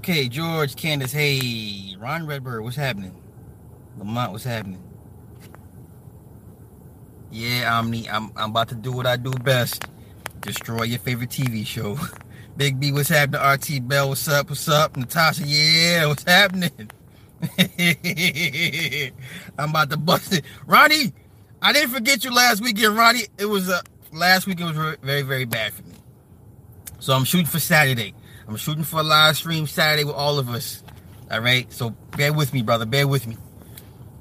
Okay, George, Candace, hey, Ron Redbird, what's happening? Lamont, what's happening? Yeah, Omni, I'm I'm about to do what I do best. Destroy your favorite TV show. Big B, what's happening? RT Bell, what's up? What's up? Natasha, yeah, what's happening? I'm about to bust it. Ronnie, I didn't forget you last weekend, Ronnie. It was uh, last week. It was very, very bad for me. So I'm shooting for Saturday. I'm shooting for a live stream Saturday with all of us. All right. So bear with me, brother. Bear with me.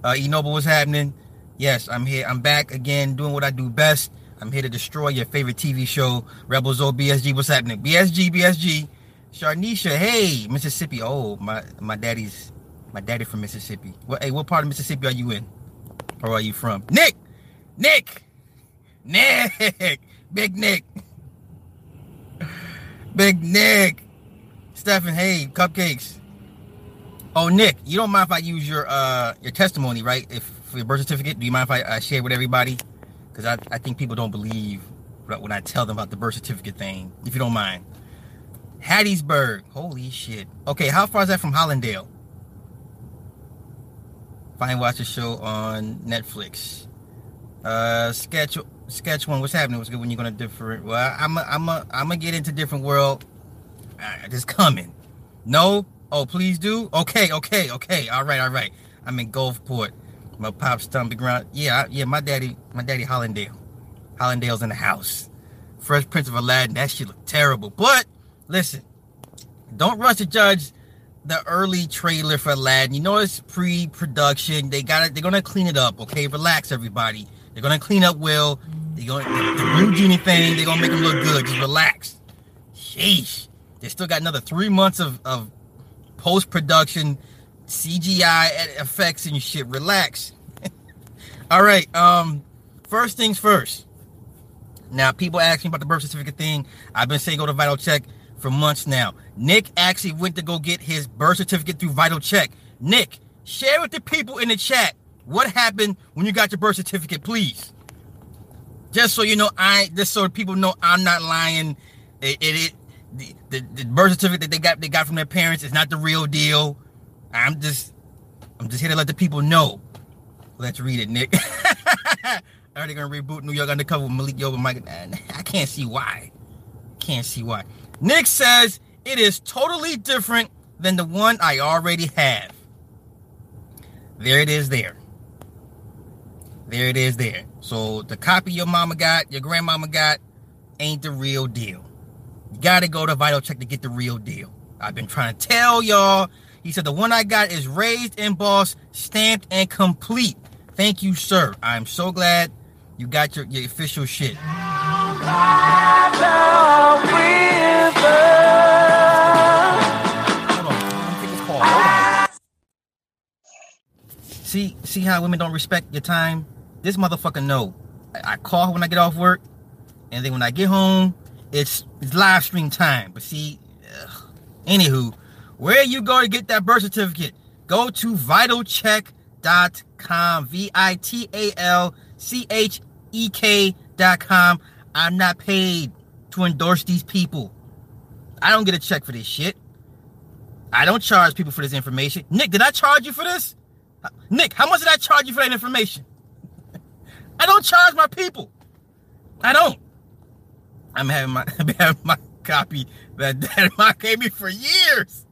Uh, Enoble, what's happening? Yes, I'm here. I'm back again, doing what I do best. I'm here to destroy your favorite TV show, Rebels O BSG. What's happening? BSG, BSG. Sharnisha, hey, Mississippi. Oh, my my daddy's my daddy from Mississippi. What hey, what part of Mississippi are you in? Or are you from? Nick! Nick! Nick! Big Nick. Big Nick. Stephen, hey, cupcakes. Oh, Nick, you don't mind if I use your uh your testimony, right? If for your birth certificate, do you mind if I, I share with everybody? Because I, I think people don't believe when I tell them about the birth certificate thing. If you don't mind. Hattiesburg. Holy shit. Okay, how far is that from Hollandale? Fine watch the show on Netflix. Uh sketch sketch one, what's happening? What's good when you're gonna different well I'm a, I'm a, I'm gonna get into different world. Just coming. No? Oh please do? Okay, okay, okay. All right, all right. I'm in Gulfport. My pop's stomping ground. Yeah, yeah, my daddy, my daddy Hollandale. Hollandale's in the house. Fresh Prince of Aladdin, that shit look terrible. But listen, don't rush to judge the early trailer for Aladdin. You know it's pre-production. They got it. They're gonna clean it up. Okay, relax, everybody. They're gonna clean up Will. They're gonna the, the blue genie thing. They're gonna make him look good. Just relax. Sheesh. They still got another three months of, of post-production CGI effects and shit. Relax. All right. Um, first things first. Now, people ask me about the birth certificate thing. I've been saying go to VitalChek for months now. Nick actually went to go get his birth certificate through VitalChek. Nick, share with the people in the chat what happened when you got your birth certificate, please. Just so you know, I just so people know I'm not lying. It, it, it the, the, the birth certificate that they got they got from their parents is not the real deal. I'm just I'm just here to let the people know. Let's read it, Nick. Are they gonna reboot New York Undercover with Malik Yoba? Mike, I can't see why. Can't see why. Nick says it is totally different than the one I already have. There it is. There. There it is. There. So the copy your mama got, your grandmama got, ain't the real deal. You gotta go to VitalChek to get the real deal. I've been trying to tell y'all he said, The one I got is raised, embossed, stamped, and complete. Thank you, sir. I'm so glad you got your, your official shit. See, see how women don't respect your time? This motherfucker know. I, I call her when I get off work, and then when I get home, it's it's live stream time. But see, ugh. anywho, where you go to get that birth certificate? Go to vitalchek.com. V I T A L C H E K.com. I'm not paid to endorse these people. I don't get a check for this shit. I don't charge people for this information. Nick, did I charge you for this? Nick, how much did I charge you for that information? I don't charge my people. I don't. I'm having my I'm having my copy that Dad gave me for years.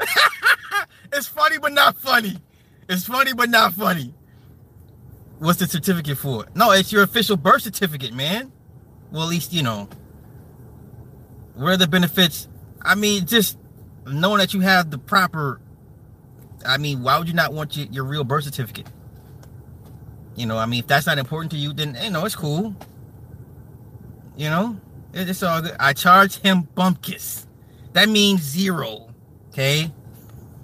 it's funny but not funny. It's funny but not funny. What's the certificate for? No, it's your official birth certificate, man. Well, at least you know. What are the benefits? I mean, just knowing that you have the proper. I mean, why would you not want your, your real birth certificate? You know, I mean, if that's not important to you, then you know it's cool. You know, it's all good. I charge him bumpkis. That means zero. Okay.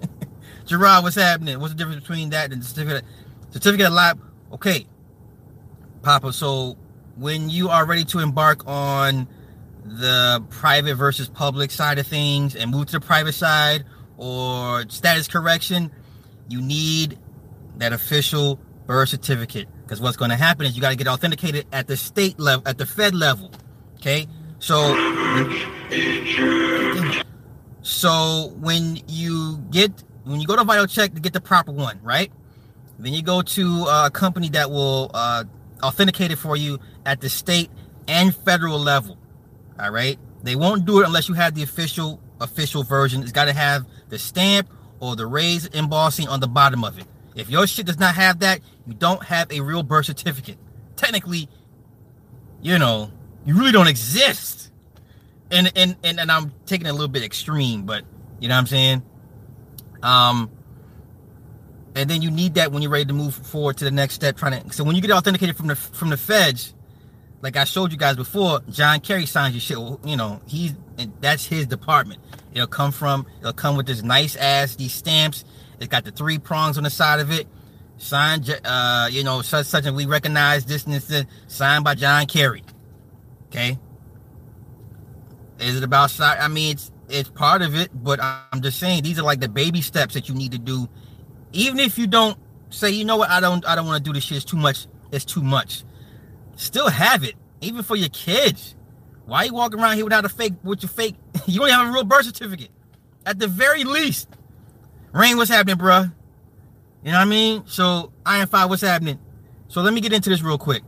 Gerard, what's happening? What's the difference between that and the certificate? Certificate of lab. Okay. Papa, so when you are ready to embark on the private versus public side of things and move to the private side or status correction, you need that official birth certificate. Because what's going to happen is you got to get authenticated at the state level, at the Fed level. Okay. So So when you get when you go to VitalChek to get the proper one, right? Then you go to a company that will uh, authenticate it for you at the state and federal level. All right. They won't do it unless you have the official official version. It's got to have the stamp or the raised embossing on the bottom of it. If your shit does not have that, you don't have a real birth certificate. Technically, you know, you really don't exist. And and and, and I'm taking it a little bit extreme, but you know what I'm saying? Um and then you need that when you're ready to move forward to the next step trying to so when you get authenticated from the from the feds like I showed you guys before, John Kerry signs your shit. You know, he's that's his department. It'll come from, it'll come with this nice ass these stamps. It's got the three prongs on the side of it. Signed, uh, you know, such such and we recognize this and this. Signed by John Kerry. Okay. Is it about? I mean, it's it's part of it, but I'm just saying these are like the baby steps that you need to do. Even if you don't say, you know what, I don't, I don't want to do this shit. It's too much. It's too much still have it, even for your kids. Why you walking around here without a fake, with your fake, you don't have a real birth certificate. At the very least. Rain, what's happening, bruh? You know what I mean? So, Iron Five, what's happening? So let me get into this real quick.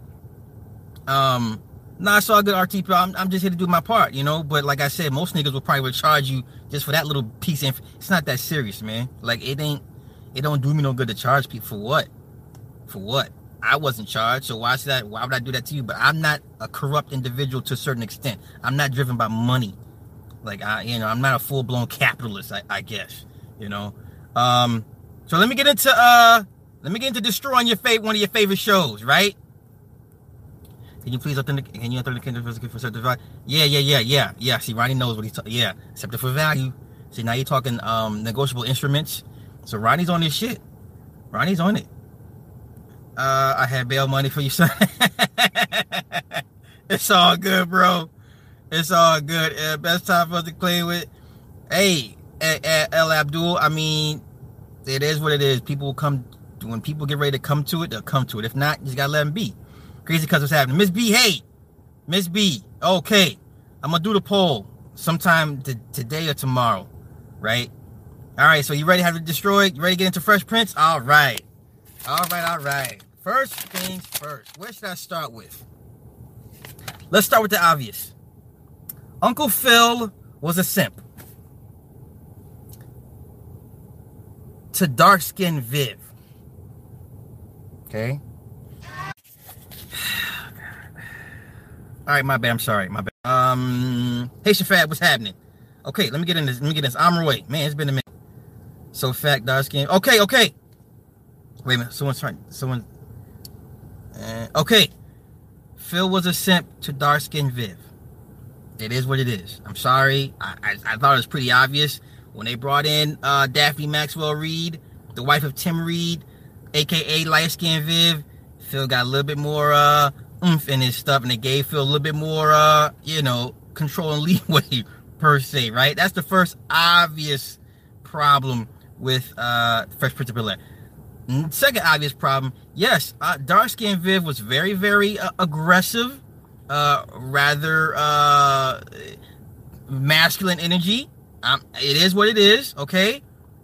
Um, nah, I saw a good RTP. I'm, I'm just here to do my part, you know. But like I said, most niggas will probably charge you just for that little piece. Of, it's not that serious, man. Like it ain't. It don't do me no good to charge people for what? For what? I wasn't charged, so why should I? Why would I do that to you? But I'm not a corrupt individual to a certain extent. I'm not driven by money. Like I, you know, I'm not a full blown capitalist. I, I guess, you know. Um, so let me get into uh, let me get into destroying your favorite one of your favorite shows, right? Can you please authenticate? Can you authenticate for certified? Yeah, yeah, yeah, yeah, yeah. See, Ronnie knows what he's talking. Yeah, accepted for value. See, now you're talking um negotiable instruments. So Ronnie's on this shit. Ronnie's on it. Uh, I had bail money for you, son. it's all good, bro. It's all good. Uh, best time for us to play with. Hey, El Abdul. I mean, it is what it is. People come when people get ready to come to it. They'll come to it. If not, you just gotta let them be. Crazy cuz what's happening. Miss B, hey, Miss B. Okay, I'm gonna do the poll sometime t- today or tomorrow, right? All right. So you ready to have it destroyed? You ready to get into Fresh Prince? All right. All right, all right. First things first. Where should I start with? Let's start with the obvious. Uncle Phil was a simp. To dark skinned Viv. Okay. All right, my bad. I'm sorry. My bad. Um, hey, Shafat, what's happening? Okay, let me get in this. Let me get this. I'm away. Man, it's been a minute. So fat, dark skin. Okay, okay. Wait a minute. Someone's trying. Someone. Uh, okay. Phil was a simp to dark skin Viv. It is what it is. I'm sorry. I, I, I thought it was pretty obvious when they brought in uh, Daphne Maxwell Reid, the wife of Tim Reid, aka light skin Viv. Phil got a little bit more uh, oomph in his stuff, and it gave Phil a little bit more, uh, you know, control and leeway per se. Right? That's the first obvious problem with uh, Fresh Prince of Bel Air. Second obvious problem, yes, uh, dark skinned Viv was very, very uh, aggressive, uh, rather uh, masculine energy. Um, it is what it is, okay?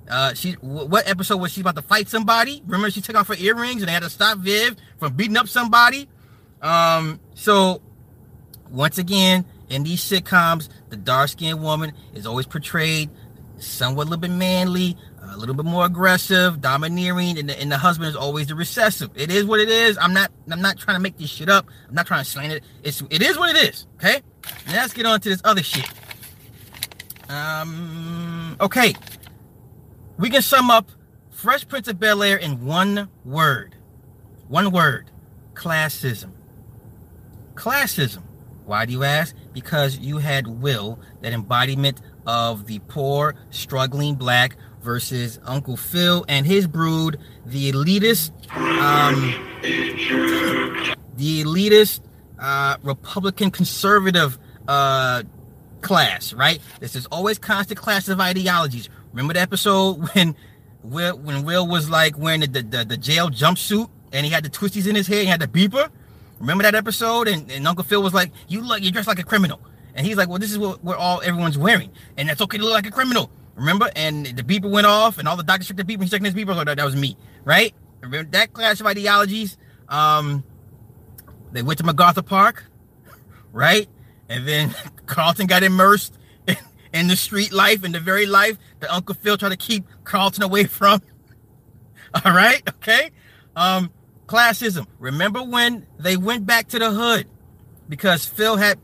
Uh, she, what episode was she about to fight somebody? Remember, she took off her earrings and they had to stop Viv from beating up somebody. Um, so once again, in these sitcoms, the dark skinned woman is always portrayed somewhat a little bit manly, a little bit more aggressive, domineering, and the, and the husband is always the recessive. It is what it is. I'm not I'm not trying to make this shit up. I'm not trying to slang it. It's it is what it is. Okay. Now let's get on to this other shit. Um. Okay. We can sum up Fresh Prince of Bel Air in one word. One word. Classism. Classism. Why do you ask? Because you had Will, that embodiment of the poor, struggling black versus Uncle Phil and his brood, the elitist, um, the elitist uh, Republican conservative uh, class, right? This is always constant clash of ideologies. Remember the episode when Will when Will was like wearing the, the, the jail jumpsuit and he had the twisties in his hair, he had the beeper. Remember that episode? And, and Uncle Phil was like, "You look, you dressed like a criminal." And he's like, well, this is what we're all everyone's wearing, and that's okay to look like a criminal. Remember? And the beeper went off, and all the doctors checked the beeper, and checking his beeper. Like, that was me, right? Remember that clash of ideologies? Um, they went to MacArthur Park, right? And then Carlton got immersed in, in the street life, in the very life that Uncle Phil tried to keep Carlton away from. All right, okay. Um, classism. Remember when they went back to the hood because Phil had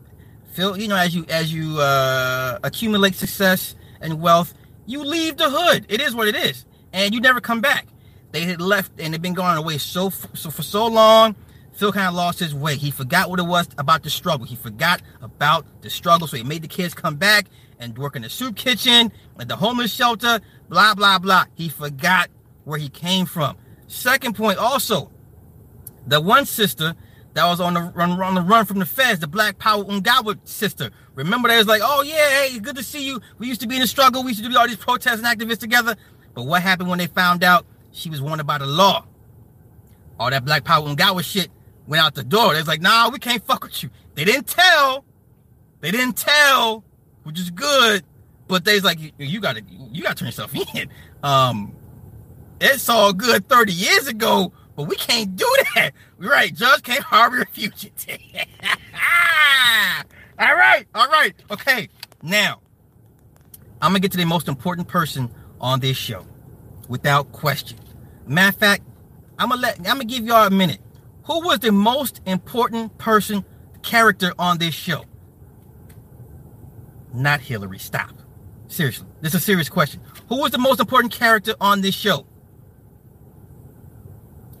Phil. You know, as you as you uh, accumulate success and wealth, you leave the hood. It is what it is, and you never come back. They had left and they've been going away so so for so long. Phil kind of lost his way. He forgot what it was about the struggle. He forgot about the struggle, so he made the kids come back and work in the soup kitchen, at the homeless shelter, blah blah blah. He forgot where he came from. Second point, also, the one sister that was on the run on the run from the feds, the Black Power Ungawa sister. Remember, they was like, "Oh yeah, hey, good to see you. We used to be in the struggle. We used to do all these protests and activists together." But what happened when they found out she was wanted by the law? All that Black Power Ungawa shit went out the door. They was like, "Nah, we can't fuck with you." They didn't tell. They didn't tell, which is good. But they's like, "You, you gotta, you gotta turn yourself in." Um, it's all good 30 years ago, but we can't do that. Right, judge can't harbor a fugitive. all right, all right, okay. Now, I'm gonna get to the most important person on this show, without question. Matter of fact, I'm gonna let I'm gonna give y'all a minute. Who was the most important person, character on this show? Not Hillary. Stop. Seriously, this is a serious question. Who was the most important character on this show?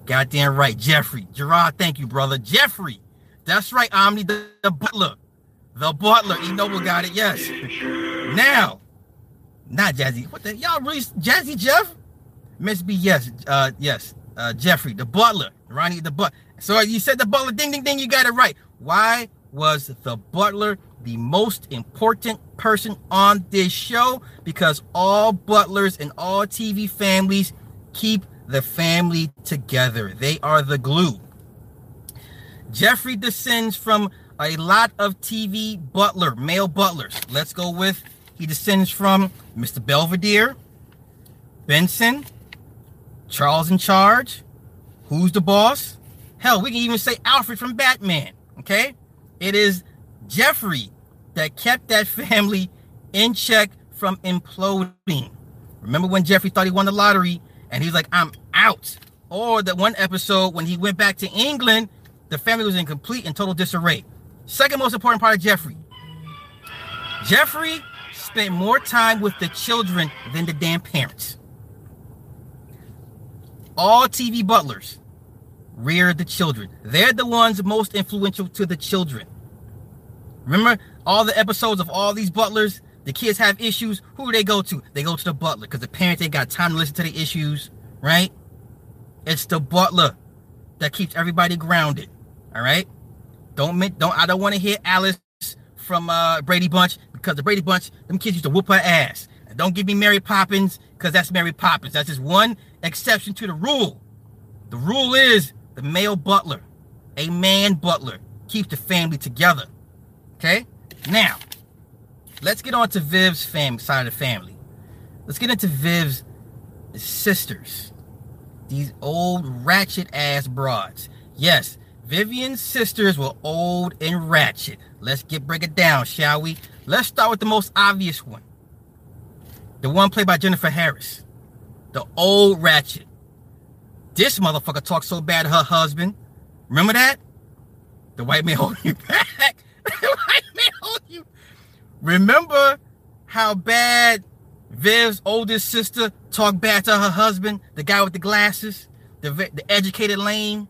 Goddamn right, Jeffrey. Gerard, thank you, brother. Jeffrey. That's right, Omni, the, the butler. The butler. Enoble got it, yes. Now, not Jazzy. What the y'all really Jazzy Jeff? Must be yes, uh yes. Uh Jeffrey, the butler. Ronnie the but. So you said the butler, ding ding ding, you got it right. Why was the butler the most important person on this show? Because all butlers and all TV families keep the family together. They are the glue. Jeffrey descends from a lot of TV butler, male butlers. Let's go with he descends from Mr. Belvedere, Benson, Charles in Charge, Who's the Boss? Hell, we can even say Alfred from Batman. Okay? It is Jeffrey that kept that family in check from imploding. Remember when Jeffrey thought he won the lottery and he's like, I'm out. Or that one episode when he went back to England, the family was in complete and total disarray. Second most important part of Jeffrey. Jeffrey spent more time with the children than the damn parents. All TV butlers rear the children. They're the ones most influential to the children. Remember all the episodes of all these butlers? The kids have issues. Who do they go to? They go to the butler because the parents ain't got time to listen to the issues, right? It's the butler that keeps everybody grounded. All right. Don't don't I don't want to hear Alice from uh, Brady Bunch because the Brady Bunch, them kids used to whoop her ass. And don't give me Mary Poppins because that's Mary Poppins. That's just one exception to the rule. The rule is the male butler, a man butler, keeps the family together. Okay. Now, let's get on to Viv's fam side of the family. Let's get into Viv's sisters. These old ratchet ass broads. Yes, Vivian's sisters were old and ratchet. Let's get break it down, shall we? Let's start with the most obvious one. The one played by Jennifer Harris. The old ratchet. This motherfucker talked so bad to her husband. Remember that? The white man holding you back. the white man. Remember how bad Viv's oldest sister talked bad to her husband, the guy with the glasses, the the educated lame.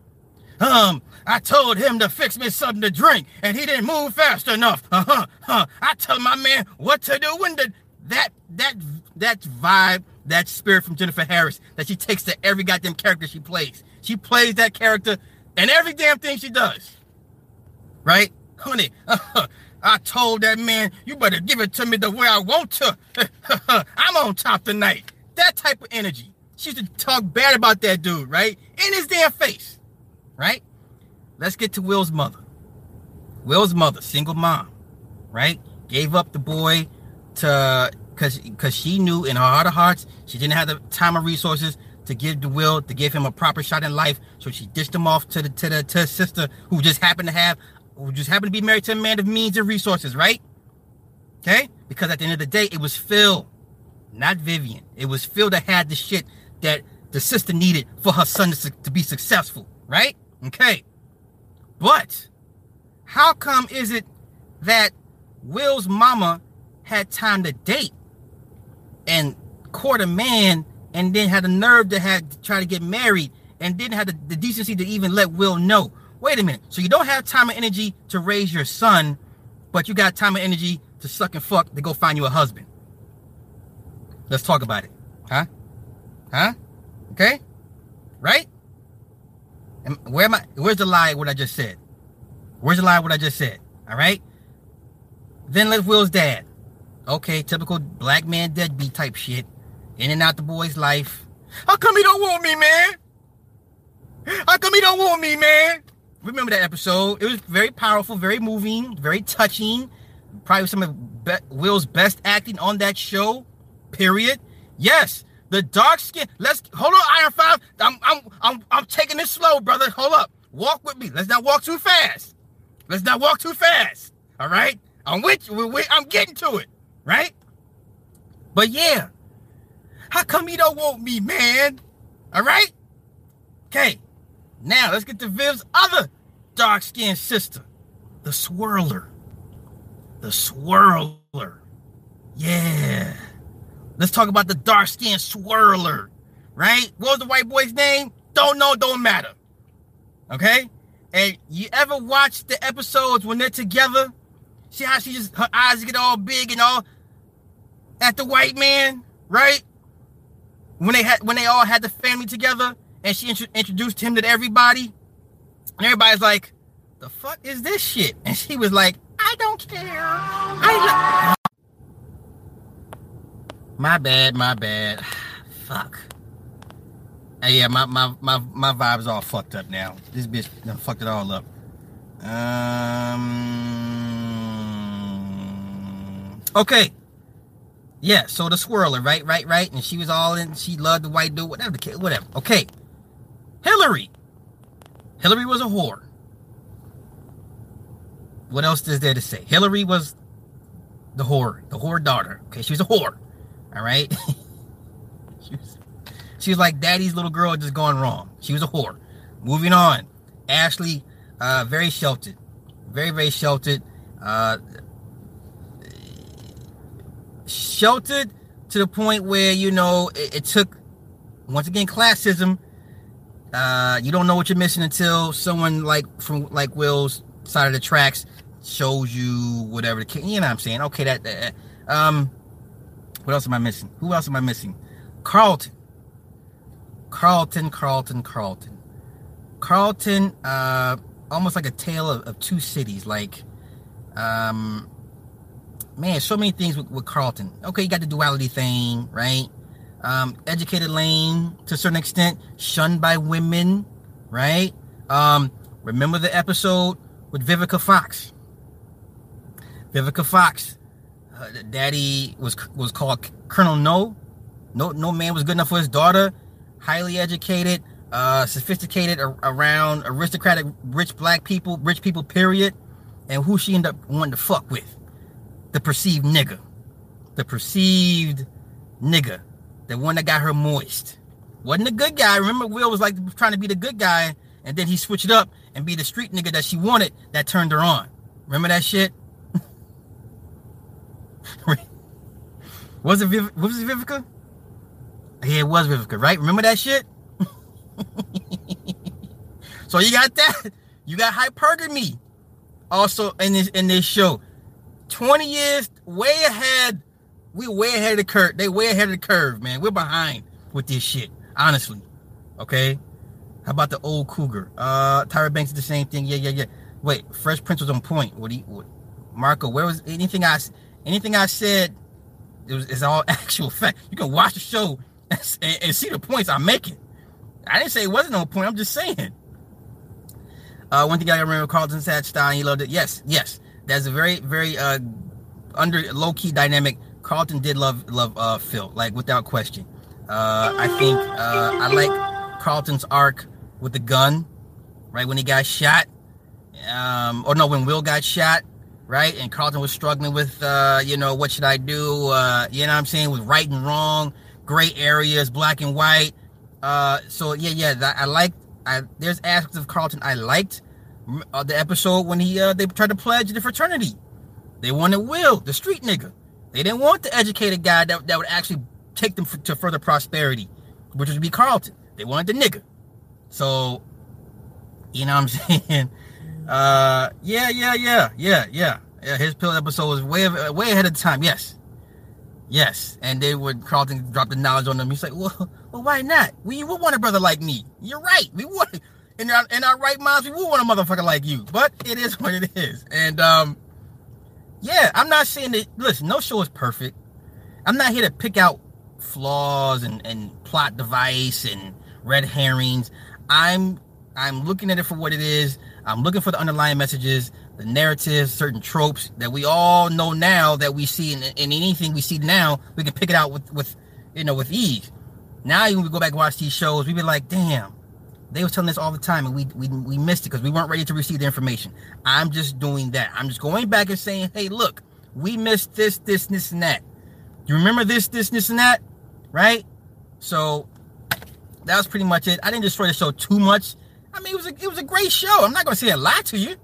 Um, I told him to fix me something to drink, and he didn't move fast enough. Uh huh. I tell my man what to do when the that that that vibe, that spirit from Jennifer Harris that she takes to every goddamn character she plays. She plays that character and every damn thing she does. Right, honey? Uh, I told that man, you better give it to me the way I want to. I'm on top tonight. That type of energy. She used to talk bad about that dude, right? In his damn face, right? Let's get to Will's mother. Will's mother, single mom, right? gave up the boy to because because she knew in her heart of hearts she didn't have the time or resources to give the will to give him a proper shot in life. So she dished him off to the to the to his sister who just happened to have who just happened to be married to a man of means and resources, right? Okay, because at the end of the day, it was Phil, not Vivian. It was Phil that had the shit that the sister needed for her son to, to be successful, right? Okay, but how come is it that Will's mama had time to date and court a man and then had the nerve to have to try to get married and didn't have the, the decency to even let Will know. Wait a minute. So you don't have time and energy to raise your son, but you got time and energy to suck and fuck to go find you a husband. Let's talk about it. Huh? Huh? Okay? Right? And where am I? Where's the lie what I just said? Where's the lie what I just said? All right? Then let Will's dad. Okay, typical black man deadbeat type shit in and out the boy's life. How come he don't want me, man? How come he don't want me, man? Remember that episode? It was very powerful, very moving, very touching. Probably some of Be- Will's best acting on that show. Period. Yes, the dark skin. Let's hold on, Iron Five. I'm I'm I'm I'm taking this slow, brother. Hold up. Walk with me. Let's not walk too fast. Let's not walk too fast. All right. I'm with you. I'm getting to it. Right. But yeah, how come he don't want me, man? All right? Okay. Now let's get to Viv's other dark skinned sister, the swirler. The swirler. Yeah. Let's talk about the dark skinned swirler. Right? What was the white boy's name? Don't know, don't matter. Okay? And you ever watch the episodes when they're together? See how she just her eyes get all big and all at the white man, right? when they had when they all had the family together and she int- introduced him to everybody. And everybody's like the fuck is this shit? And she was like i don't care. I my bad my bad. Fuck. Yeah my, my my my vibe's all fucked up now. This bitch done fucked it all up. Um okay. Yeah, so the swirler, right, right, right, and she was all in. She loved the white dude, whatever the kid, whatever. Okay, Hillary. Hillary was a whore. What else is there to say? Hillary was the whore, the whore daughter. Okay, she was a whore. All right. she, was, she was like daddy's little girl just gone wrong. She was a whore. Moving on. Ashley, uh, very sheltered, very very sheltered. Uh, sheltered to the point where you know it, it took once again classism. Uh, you don't know what you're missing until someone like from like Will's side of the tracks shows you whatever the. You know what I'm saying? Okay, that, that um, what else am I missing? Who else am I missing? Carlton. Carlton, Carlton, Carlton. Carlton, uh, almost like a tale of, of two cities. Like, um, man, so many things with, with Carlton. Okay, you got the duality thing, right? Um, educated lane to a certain extent, shunned by women, right? Um, remember the episode with Vivica Fox? Vivica Fox, uh, daddy was was called Colonel No. No, no man was good enough for his daughter. Highly educated, uh, sophisticated around aristocratic, rich black people, rich people. Period. And who she ended up wanting to fuck with? the perceived nigga. The perceived nigga. The one that got her moist. Wasn't a good guy. Remember, Will was like trying to be the good guy, and then he switched up and be the street nigga that she wanted that turned her on. Remember that shit? was it Viv- was it Vivica? Yeah, it was Vivica, right? Remember that shit? so you got that. You got hypergamy also in this in this show. 20 years way ahead. We way ahead of the curve. They way ahead of the curve, man. We're behind with this shit, honestly. Okay. How about the old cougar? Uh, Tyra Banks did the same thing. Yeah, yeah, yeah. Wait, Fresh Prince was on point. What you, what, Marco? Where was anything I anything I said? It was it's all actual fact. You can watch the show and, and see the points I'm making. I didn't say it wasn't on point. I'm just saying. Uh, one thing I remember Carlton said, Stein, he loved it. Yes, yes. That's a very, very uh, under low key dynamic, Carlton did love love uh, Phil, like without question. Uh, I think uh, I like Carlton's arc with the gun, right when he got shot, um, or no, when Will got shot, right, and Carlton was struggling with, uh, you know, what should I do? Uh, you know what I'm saying? With right and wrong, gray areas, black and white. Uh, so yeah, yeah, that, I like. I there's aspects of Carlton I liked. Uh, the episode when he uh, they tried to pledge the fraternity. They wanted Will, the street nigga. They didn't want the educated guy that, that would actually take them to further prosperity, which would be Carlton. They wanted the nigga. So, you know what I'm saying? Uh, yeah, yeah, yeah, yeah, yeah. Yeah, his pill episode was way way ahead of time. Yes, yes. And they would Carlton drop the knowledge on them. He's like, well, well, why not? We would want a brother like me. You're right. We would. In our in our right minds, we would want a motherfucker like you. But it is what it is. And um, yeah, I'm not saying that. Listen, no show is perfect. I'm not here to pick out flaws and, and plot device and red herrings. I'm I'm looking at it for what it is. I'm looking for the underlying messages, the narratives, certain tropes that we all know now that we see in, in anything we see now, we can pick it out with with you know with ease. Now when we go back and watch these shows, we be like, damn, they was telling us all the time and we we, we missed it because we weren't ready to receive the information. I'm just doing that. I'm just going back and saying, hey, look, we missed this, this, this, and that. You remember this, this, this, and that? Right? So that was pretty much it. I didn't destroy the show too much. I mean, it was a it was a great show. I'm not gonna say a lot to you,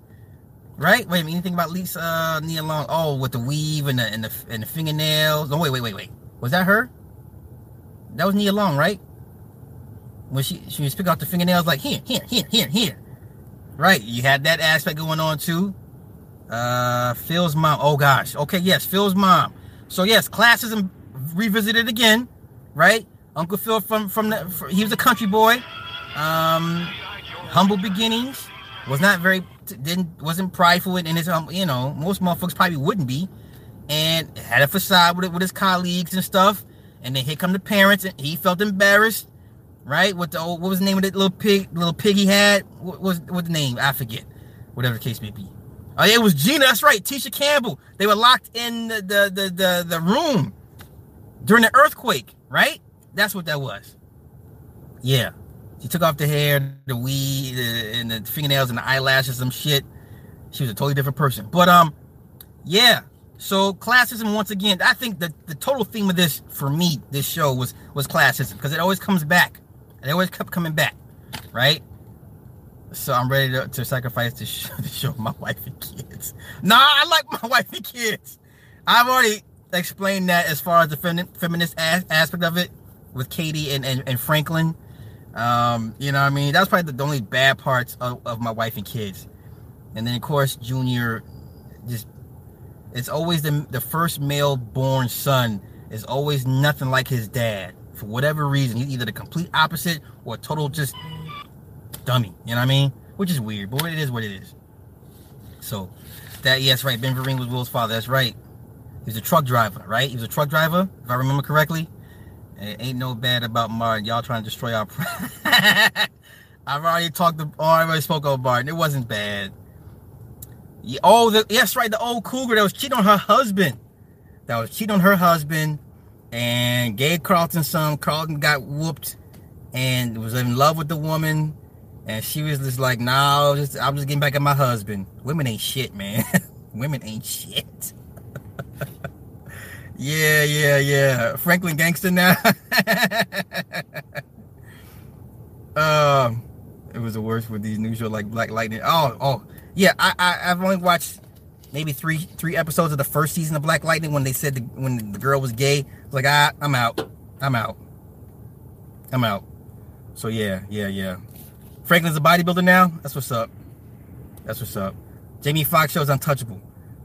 right? Wait, anything about Lisa uh, Nia Long? Oh, with the weave and the and the and the fingernails. Oh, wait, wait, wait, wait. Was that her? That was Nia Long, right? When she she was picking out the fingernails, like here, here, here, here, here. Right. You had that aspect going on too. Uh, Phil's mom. Oh gosh. Okay. Yes, Phil's mom. So yes, classism revisited again, right? Uncle Phil from from the he was a country boy, um, humble beginnings, was not very didn't wasn't prideful in his um you know most motherfuckers probably wouldn't be, and had a facade with with his colleagues and stuff, and then here come the parents and he felt embarrassed, right? With the old what was the name of that little pig little pig he had? What was what the name? I forget, whatever the case may be. Oh, yeah, it was Gina. That's right, Tisha Campbell. They were locked in the the the the, the room during the earthquake, right? That's what that was. Yeah. She took off the hair, the weed, and the fingernails and the eyelashes, some shit. She was a totally different person. But um, yeah. So classism once again. I think the the total theme of this for me, this show was was classism because it always comes back. It always kept coming back, right? So I'm ready to, to sacrifice to show, to show my wife and kids. Nah, I like my wife and kids. I've already explained that as far as the fem- feminist as- aspect of it with Katie and, and, and Franklin. Um, you know what I mean? That's probably the, the only bad parts of, of my wife and kids. And then of course Junior just it's always the the first male born son is always nothing like his dad. For whatever reason, he's either the complete opposite or total just dummy. You know what I mean? Which is weird, but it is what it is. So that yes, right. Ben Vereen was Will's father. That's right. He was a truck driver, right? He was a truck driver, if I remember correctly. It ain't no bad about Martin. Y'all trying to destroy our. I've already talked. To, oh, I already spoke about Martin. It wasn't bad. Yeah, oh, the, yes, right. The old cougar that was cheating on her husband. That was cheating on her husband, and gave Carlton some. Carlton got whooped, and was in love with the woman, and she was just like, "No, just I'm just getting back at my husband." Women ain't shit, man. Women ain't shit. Yeah, yeah, yeah. Franklin Gangster now. um, it was the worst with these new shows like Black Lightning. Oh, oh, yeah. I, I I've only watched maybe three three episodes of the first season of Black Lightning when they said the, when the girl was gay. Like ah, I'm out. I'm out. I'm out. So yeah, yeah, yeah. Franklin's a bodybuilder now. That's what's up. That's what's up. Jamie Foxx shows untouchable.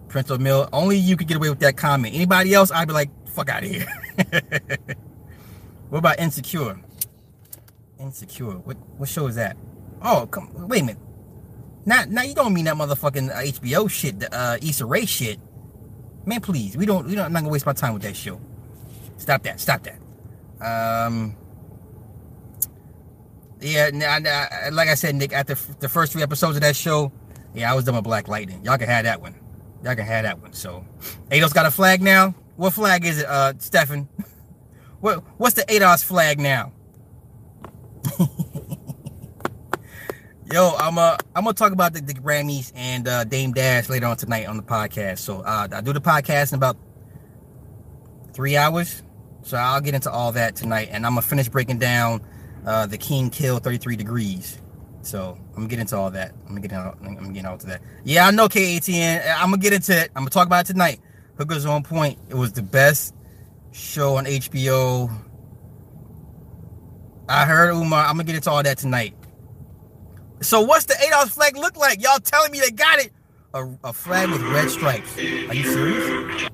Prince O'Mill, only you could get away with that comment. Anybody else, I'd be like, fuck out of here. what about Insecure? Insecure. What what show is that? Oh, come wait a minute. Not now you don't mean that motherfucking uh, HBO shit, the uh, Issa Rae shit. Man, please, we don't we don't I'm not gonna waste my time with that show. Stop that, stop that. Um yeah, like I said, Nick, after the first three episodes of that show, yeah, I was done with Black Lightning. Y'all can have that one. Y'all can have that one. So, ADOS got a flag now. What flag is it, uh, Stefan? What What's the ADOS flag now? Yo, I'm uh I'm gonna talk about the, the Grammys and uh, Dame Dash later on tonight on the podcast. So uh, I do the podcast in about three hours. So I'll get into all that tonight, and I'm gonna finish breaking down uh, the King Kill 33 degrees. So I'm gonna get into all that. I'm gonna get out. I'm gonna out to that. Yeah, I know KATN. I'm gonna get into it. I'm gonna talk about it tonight. Hookers on point. It was the best show on HBO. I heard Umar. I'm gonna get into all that tonight. So what's the eight ADOS flag look like? Y'all telling me they got it? A, a flag with red stripes. Are you serious?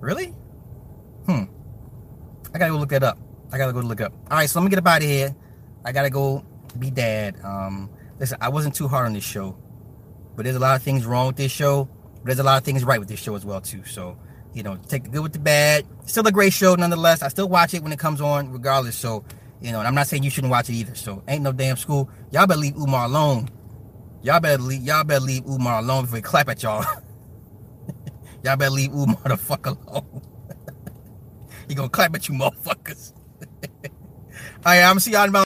Really? I gotta go look that up. I gotta go look up. All right, so let me get up out of here. I gotta go be dad. Um, listen, I wasn't too hard on this show, but there's a lot of things wrong with this show. But there's a lot of things right with this show as well too. So you know, take the good with the bad. Still a great show nonetheless. I still watch it when it comes on, regardless. So you know, and I'm not saying you shouldn't watch it either. So ain't no damn school. Y'all better leave Umar alone. Y'all better leave y'all better leave Umar alone before he clap at y'all. y'all better leave Umar the fuck alone. He gonna clap at you motherfuckers. Alright, I'm gonna see y'all in about